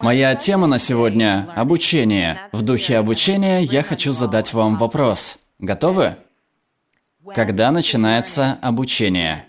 Моя тема на сегодня – обучение. В духе обучения я хочу задать вам вопрос. Готовы? Когда начинается обучение?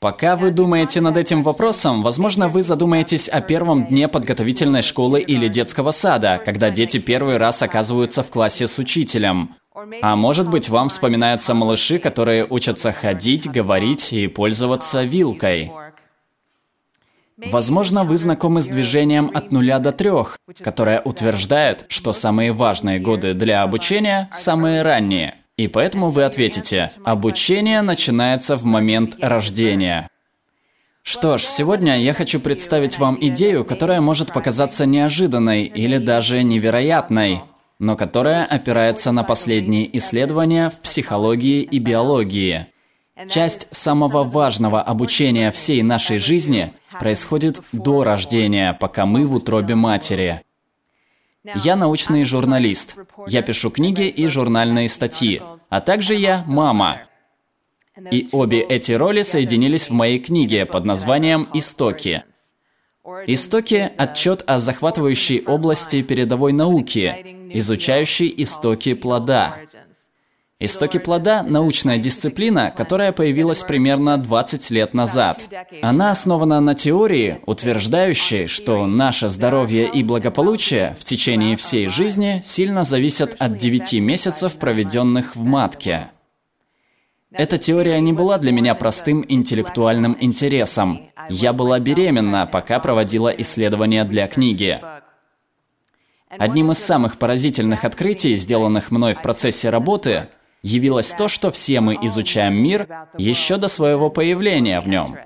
Пока вы думаете над этим вопросом, возможно, вы задумаетесь о первом дне подготовительной школы или детского сада, когда дети первый раз оказываются в классе с учителем. А может быть, вам вспоминаются малыши, которые учатся ходить, говорить и пользоваться вилкой. Возможно, вы знакомы с движением от нуля до трех, которое утверждает, что самые важные годы для обучения – самые ранние. И поэтому вы ответите, обучение начинается в момент рождения. Что ж, сегодня я хочу представить вам идею, которая может показаться неожиданной или даже невероятной, но которая опирается на последние исследования в психологии и биологии. Часть самого важного обучения всей нашей жизни происходит до рождения, пока мы в утробе матери. Я научный журналист. Я пишу книги и журнальные статьи. А также я мама. И обе эти роли соединились в моей книге под названием «Истоки». Истоки – отчет о захватывающей области передовой науки, изучающей истоки плода. Истоки плода – научная дисциплина, которая появилась примерно 20 лет назад. Она основана на теории, утверждающей, что наше здоровье и благополучие в течение всей жизни сильно зависят от 9 месяцев, проведенных в матке. Эта теория не была для меня простым интеллектуальным интересом. Я была беременна, пока проводила исследования для книги. Одним из самых поразительных открытий, сделанных мной в процессе работы, явилось то, что все мы изучаем мир еще до своего появления в нем.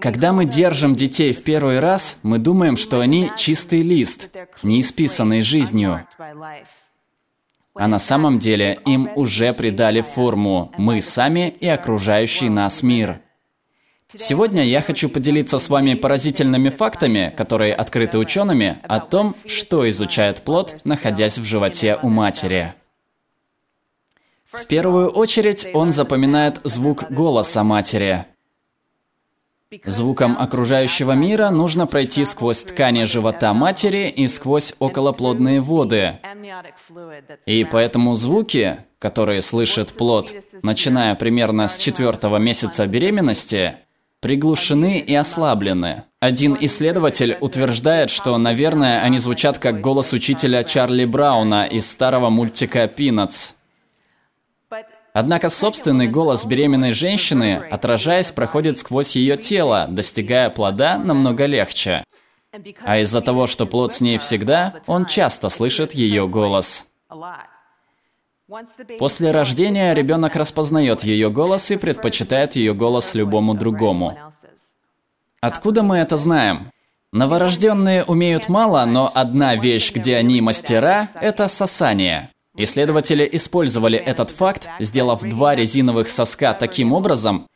Когда мы держим детей в первый раз, мы думаем, что они чистый лист, не исписанный жизнью. А на самом деле им уже придали форму мы сами и окружающий нас мир. Сегодня я хочу поделиться с вами поразительными фактами, которые открыты учеными, о том, что изучает плод, находясь в животе у матери. В первую очередь он запоминает звук голоса матери. Звуком окружающего мира нужно пройти сквозь ткани живота матери и сквозь околоплодные воды. И поэтому звуки, которые слышит плод, начиная примерно с четвертого месяца беременности, приглушены и ослаблены. Один исследователь утверждает, что, наверное, они звучат как голос учителя Чарли Брауна из старого мультика «Пинатс». Однако собственный голос беременной женщины, отражаясь, проходит сквозь ее тело, достигая плода намного легче. А из-за того, что плод с ней всегда, он часто слышит ее голос. После рождения ребенок распознает ее голос и предпочитает ее голос любому другому. Откуда мы это знаем? Новорожденные умеют мало, но одна вещь, где они мастера, это сосание. Исследователи использовали этот факт, сделав два резиновых соска таким образом,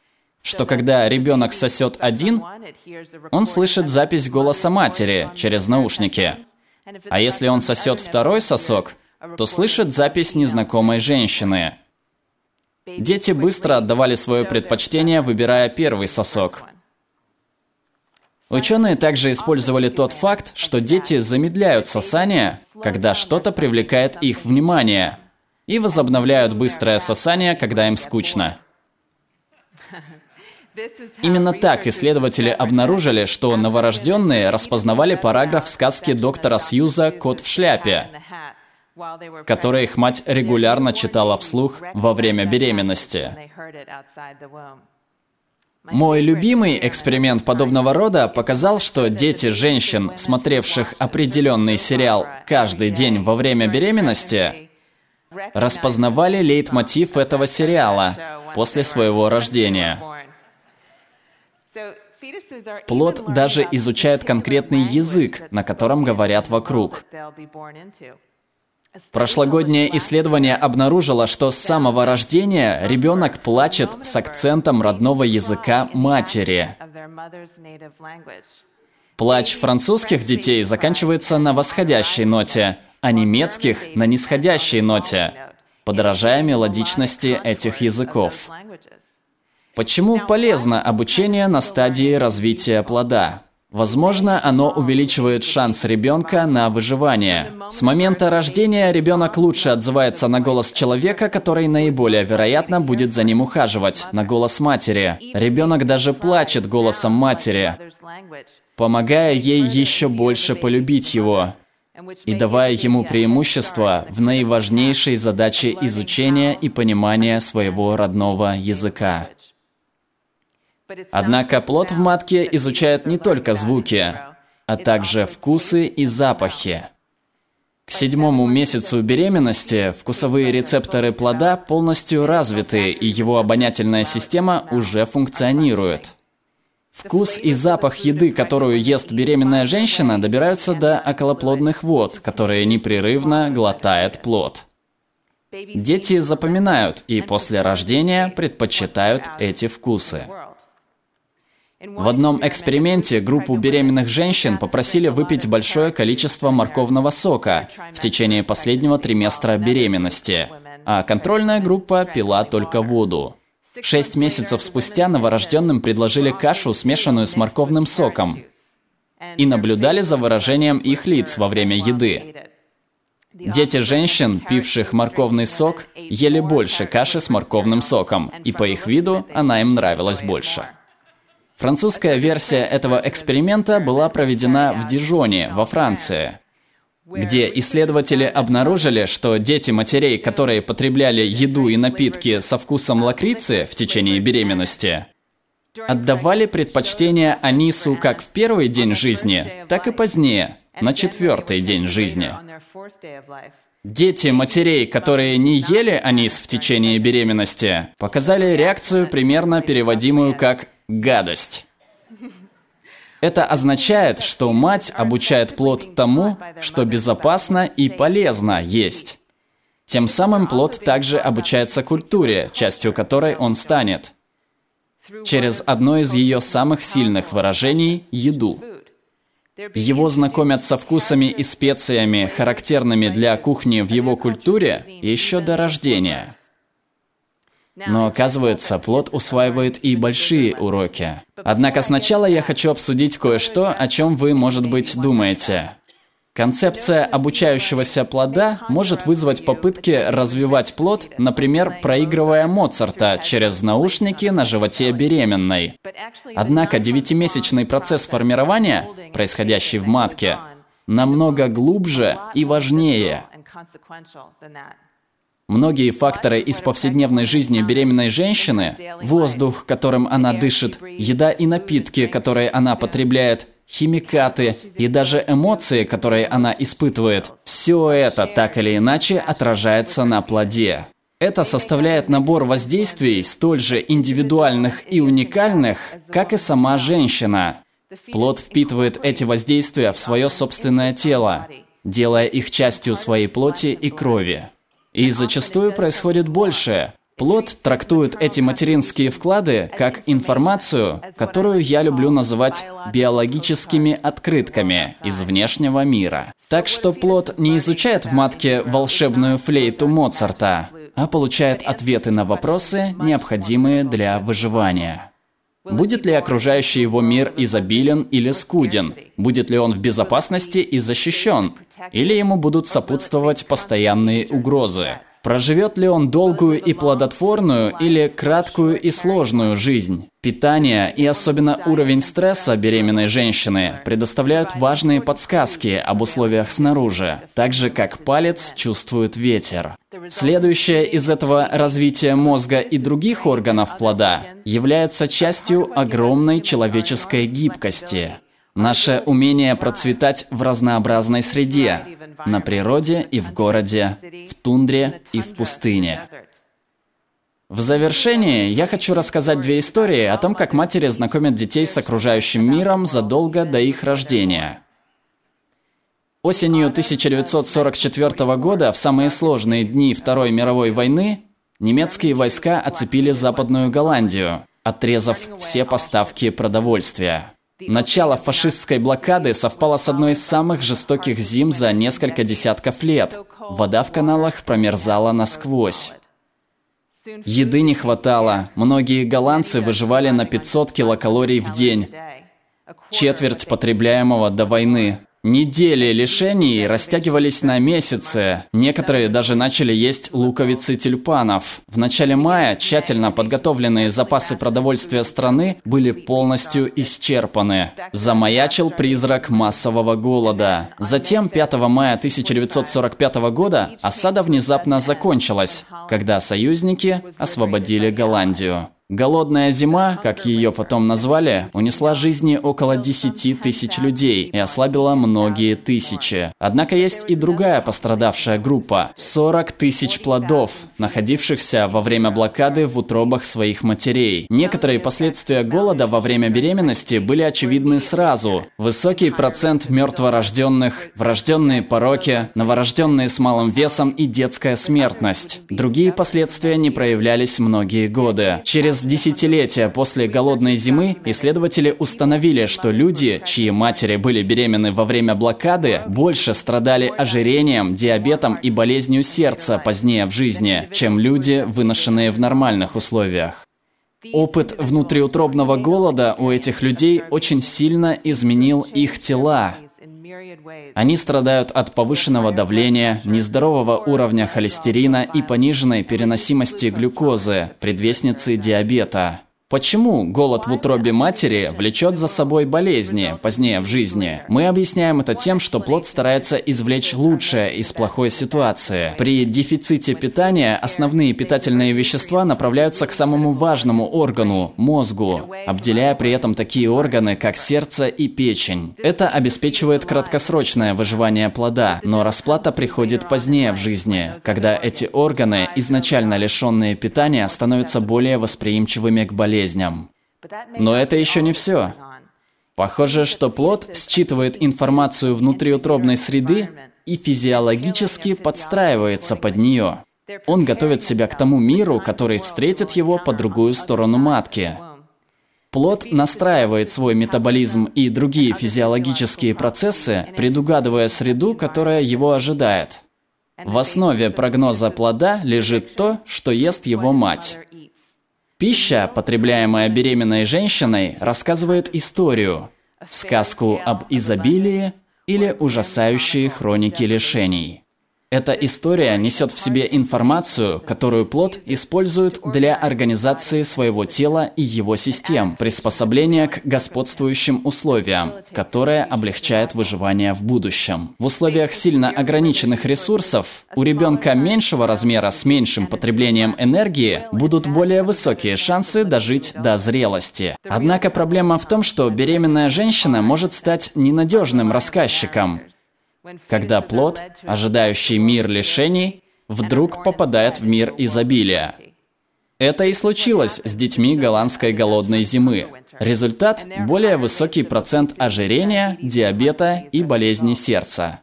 что когда ребенок сосет один, он слышит запись голоса матери через наушники. А если он сосет второй сосок, то слышит запись незнакомой женщины. Дети быстро отдавали свое предпочтение, выбирая первый сосок. Ученые также использовали тот факт, что дети замедляют сосание, когда что-то привлекает их внимание, и возобновляют быстрое сосание, когда им скучно. Именно так исследователи обнаружили, что новорожденные распознавали параграф сказки доктора Сьюза «Кот в шляпе», который их мать регулярно читала вслух во время беременности. Мой любимый эксперимент подобного рода показал, что дети женщин, смотревших определенный сериал каждый день во время беременности, распознавали лейтмотив этого сериала после своего рождения. Плод даже изучает конкретный язык, на котором говорят вокруг. Прошлогоднее исследование обнаружило, что с самого рождения ребенок плачет с акцентом родного языка матери. Плач французских детей заканчивается на восходящей ноте, а немецких – на нисходящей ноте, подражая мелодичности этих языков. Почему полезно обучение на стадии развития плода? Возможно, оно увеличивает шанс ребенка на выживание. С момента рождения ребенок лучше отзывается на голос человека, который наиболее вероятно будет за ним ухаживать, на голос матери. Ребенок даже плачет голосом матери, помогая ей еще больше полюбить его и давая ему преимущество в наиважнейшей задаче изучения и понимания своего родного языка. Однако плод в матке изучает не только звуки, а также вкусы и запахи. К седьмому месяцу беременности вкусовые рецепторы плода полностью развиты, и его обонятельная система уже функционирует. Вкус и запах еды, которую ест беременная женщина, добираются до околоплодных вод, которые непрерывно глотает плод. Дети запоминают и после рождения предпочитают эти вкусы. В одном эксперименте группу беременных женщин попросили выпить большое количество морковного сока в течение последнего триместра беременности, а контрольная группа пила только воду. Шесть месяцев спустя новорожденным предложили кашу, смешанную с морковным соком, и наблюдали за выражением их лиц во время еды. Дети женщин, пивших морковный сок, ели больше каши с морковным соком, и по их виду она им нравилась больше. Французская версия этого эксперимента была проведена в Дижоне, во Франции, где исследователи обнаружили, что дети матерей, которые потребляли еду и напитки со вкусом лакрицы в течение беременности, отдавали предпочтение анису как в первый день жизни, так и позднее, на четвертый день жизни. Дети матерей, которые не ели анис в течение беременности, показали реакцию, примерно переводимую как гадость. Это означает, что мать обучает плод тому, что безопасно и полезно есть. Тем самым плод также обучается культуре, частью которой он станет. Через одно из ее самых сильных выражений – еду. Его знакомят со вкусами и специями, характерными для кухни в его культуре, еще до рождения – но оказывается, плод усваивает и большие уроки. Однако сначала я хочу обсудить кое-что, о чем вы, может быть, думаете. Концепция обучающегося плода может вызвать попытки развивать плод, например, проигрывая Моцарта через наушники на животе беременной. Однако девятимесячный процесс формирования, происходящий в матке, намного глубже и важнее. Многие факторы из повседневной жизни беременной женщины, воздух, которым она дышит, еда и напитки, которые она потребляет, химикаты и даже эмоции, которые она испытывает, все это так или иначе отражается на плоде. Это составляет набор воздействий, столь же индивидуальных и уникальных, как и сама женщина. Плод впитывает эти воздействия в свое собственное тело, делая их частью своей плоти и крови. И зачастую происходит большее. Плод трактует эти материнские вклады как информацию, которую я люблю называть биологическими открытками из внешнего мира. Так что плод не изучает в матке волшебную флейту Моцарта, а получает ответы на вопросы, необходимые для выживания. Будет ли окружающий его мир изобилен или скуден? Будет ли он в безопасности и защищен? Или ему будут сопутствовать постоянные угрозы? Проживет ли он долгую и плодотворную или краткую и сложную жизнь? Питание и особенно уровень стресса беременной женщины предоставляют важные подсказки об условиях снаружи, так же как палец чувствует ветер. Следующее из этого развитие мозга и других органов плода является частью огромной человеческой гибкости. Наше умение процветать в разнообразной среде, на природе и в городе, в тундре и в пустыне. В завершение я хочу рассказать две истории о том, как матери знакомят детей с окружающим миром задолго до их рождения. Осенью 1944 года, в самые сложные дни Второй мировой войны, немецкие войска оцепили Западную Голландию, отрезав все поставки продовольствия. Начало фашистской блокады совпало с одной из самых жестоких зим за несколько десятков лет. Вода в каналах промерзала насквозь. Еды не хватало. Многие голландцы выживали на 500 килокалорий в день. Четверть потребляемого до войны. Недели лишений растягивались на месяцы. Некоторые даже начали есть луковицы тюльпанов. В начале мая тщательно подготовленные запасы продовольствия страны были полностью исчерпаны. Замаячил призрак массового голода. Затем 5 мая 1945 года осада внезапно закончилась, когда союзники освободили Голландию. Голодная зима, как ее потом назвали, унесла жизни около 10 тысяч людей и ослабила многие тысячи. Однако есть и другая пострадавшая группа – 40 тысяч плодов, находившихся во время блокады в утробах своих матерей. Некоторые последствия голода во время беременности были очевидны сразу. Высокий процент мертворожденных, врожденные пороки, новорожденные с малым весом и детская смертность. Другие последствия не проявлялись многие годы. Через десятилетия после голодной зимы исследователи установили, что люди, чьи матери были беременны во время блокады, больше страдали ожирением, диабетом и болезнью сердца позднее в жизни, чем люди, выношенные в нормальных условиях. Опыт внутриутробного голода у этих людей очень сильно изменил их тела. Они страдают от повышенного давления, нездорового уровня холестерина и пониженной переносимости глюкозы, предвестницы диабета. Почему голод в утробе матери влечет за собой болезни позднее в жизни? Мы объясняем это тем, что плод старается извлечь лучшее из плохой ситуации. При дефиците питания основные питательные вещества направляются к самому важному органу – мозгу, обделяя при этом такие органы, как сердце и печень. Это обеспечивает краткосрочное выживание плода, но расплата приходит позднее в жизни, когда эти органы, изначально лишенные питания, становятся более восприимчивыми к болезням болезням. Но это еще не все. Похоже, что плод считывает информацию внутриутробной среды и физиологически подстраивается под нее. Он готовит себя к тому миру, который встретит его по другую сторону матки. Плод настраивает свой метаболизм и другие физиологические процессы, предугадывая среду, которая его ожидает. В основе прогноза плода лежит то, что ест его мать. Пища, потребляемая беременной женщиной, рассказывает историю, сказку об изобилии или ужасающие хроники лишений. Эта история несет в себе информацию, которую плод использует для организации своего тела и его систем, приспособления к господствующим условиям, которое облегчает выживание в будущем. В условиях сильно ограниченных ресурсов у ребенка меньшего размера с меньшим потреблением энергии будут более высокие шансы дожить до зрелости. Однако проблема в том, что беременная женщина может стать ненадежным рассказчиком, когда плод, ожидающий мир лишений, вдруг попадает в мир изобилия. Это и случилось с детьми голландской голодной зимы. Результат – более высокий процент ожирения, диабета и болезни сердца.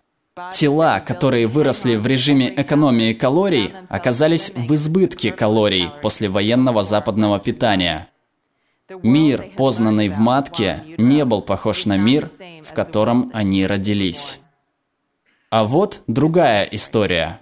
Тела, которые выросли в режиме экономии калорий, оказались в избытке калорий после военного западного питания. Мир, познанный в матке, не был похож на мир, в котором они родились. А вот другая история.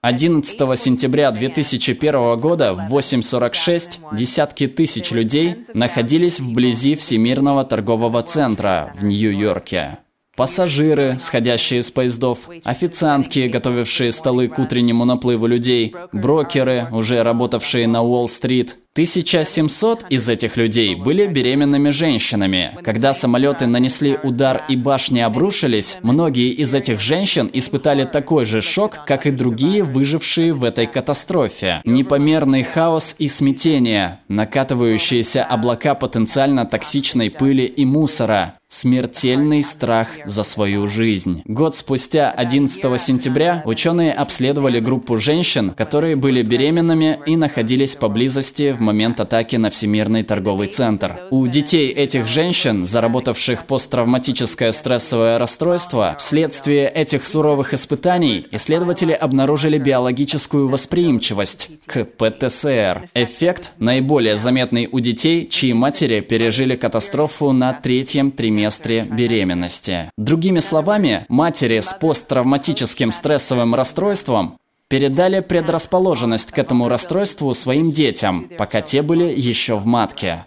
11 сентября 2001 года в 8.46 десятки тысяч людей находились вблизи Всемирного торгового центра в Нью-Йорке. Пассажиры, сходящие с поездов, официантки, готовившие столы к утреннему наплыву людей, брокеры, уже работавшие на Уолл-стрит, 1700 из этих людей были беременными женщинами. Когда самолеты нанесли удар и башни обрушились, многие из этих женщин испытали такой же шок, как и другие выжившие в этой катастрофе. Непомерный хаос и смятение, накатывающиеся облака потенциально токсичной пыли и мусора, Смертельный страх за свою жизнь. Год спустя, 11 сентября, ученые обследовали группу женщин, которые были беременными и находились поблизости в момент атаки на Всемирный торговый центр. У детей этих женщин, заработавших посттравматическое стрессовое расстройство, вследствие этих суровых испытаний исследователи обнаружили биологическую восприимчивость к ПТСР. Эффект наиболее заметный у детей, чьи матери пережили катастрофу на третьем триместре беременности. Другими словами, матери с посттравматическим стрессовым расстройством передали предрасположенность к этому расстройству своим детям, пока те были еще в матке.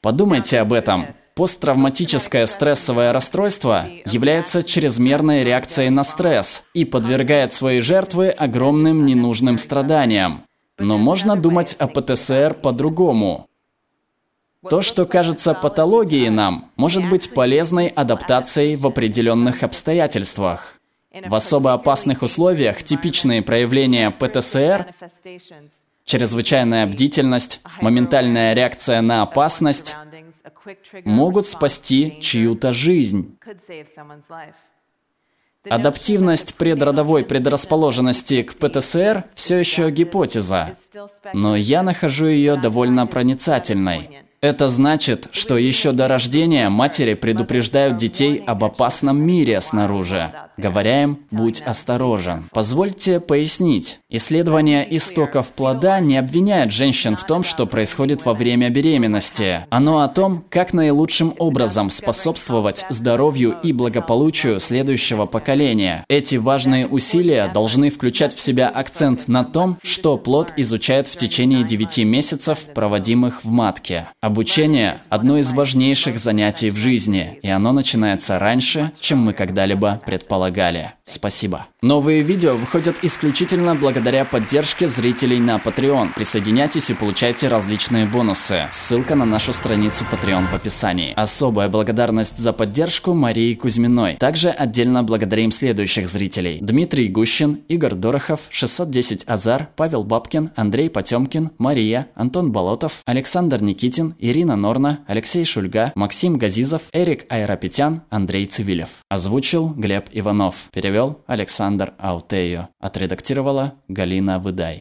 Подумайте об этом. Посттравматическое стрессовое расстройство является чрезмерной реакцией на стресс и подвергает свои жертвы огромным ненужным страданиям. Но можно думать о ПТСР по-другому. То, что кажется патологией нам, может быть полезной адаптацией в определенных обстоятельствах. В особо опасных условиях типичные проявления ПТСР чрезвычайная бдительность, моментальная реакция на опасность могут спасти чью-то жизнь. Адаптивность предродовой предрасположенности к ПТСР все еще гипотеза, но я нахожу ее довольно проницательной. Это значит, что еще до рождения матери предупреждают детей об опасном мире снаружи, говоря им «будь осторожен». Позвольте пояснить. Исследование истоков плода не обвиняет женщин в том, что происходит во время беременности. Оно о том, как наилучшим образом способствовать здоровью и благополучию следующего поколения. Эти важные усилия должны включать в себя акцент на том, что плод изучает в течение 9 месяцев, проводимых в матке. Обучение – одно из важнейших занятий в жизни, и оно начинается раньше, чем мы когда-либо предполагали. Спасибо. Новые видео выходят исключительно благодаря поддержке зрителей на Patreon. Присоединяйтесь и получайте различные бонусы. Ссылка на нашу страницу Patreon в описании. Особая благодарность за поддержку Марии Кузьминой. Также отдельно благодарим следующих зрителей. Дмитрий Гущин, Игорь Дорохов, 610 Азар, Павел Бабкин, Андрей Потемкин, Мария, Антон Болотов, Александр Никитин, Ирина Норна, Алексей Шульга, Максим Газизов, Эрик Айрапетян, Андрей Цивилев. Озвучил Глеб Иванов. Перевел Александр Аутею. Отредактировала Галина Выдай.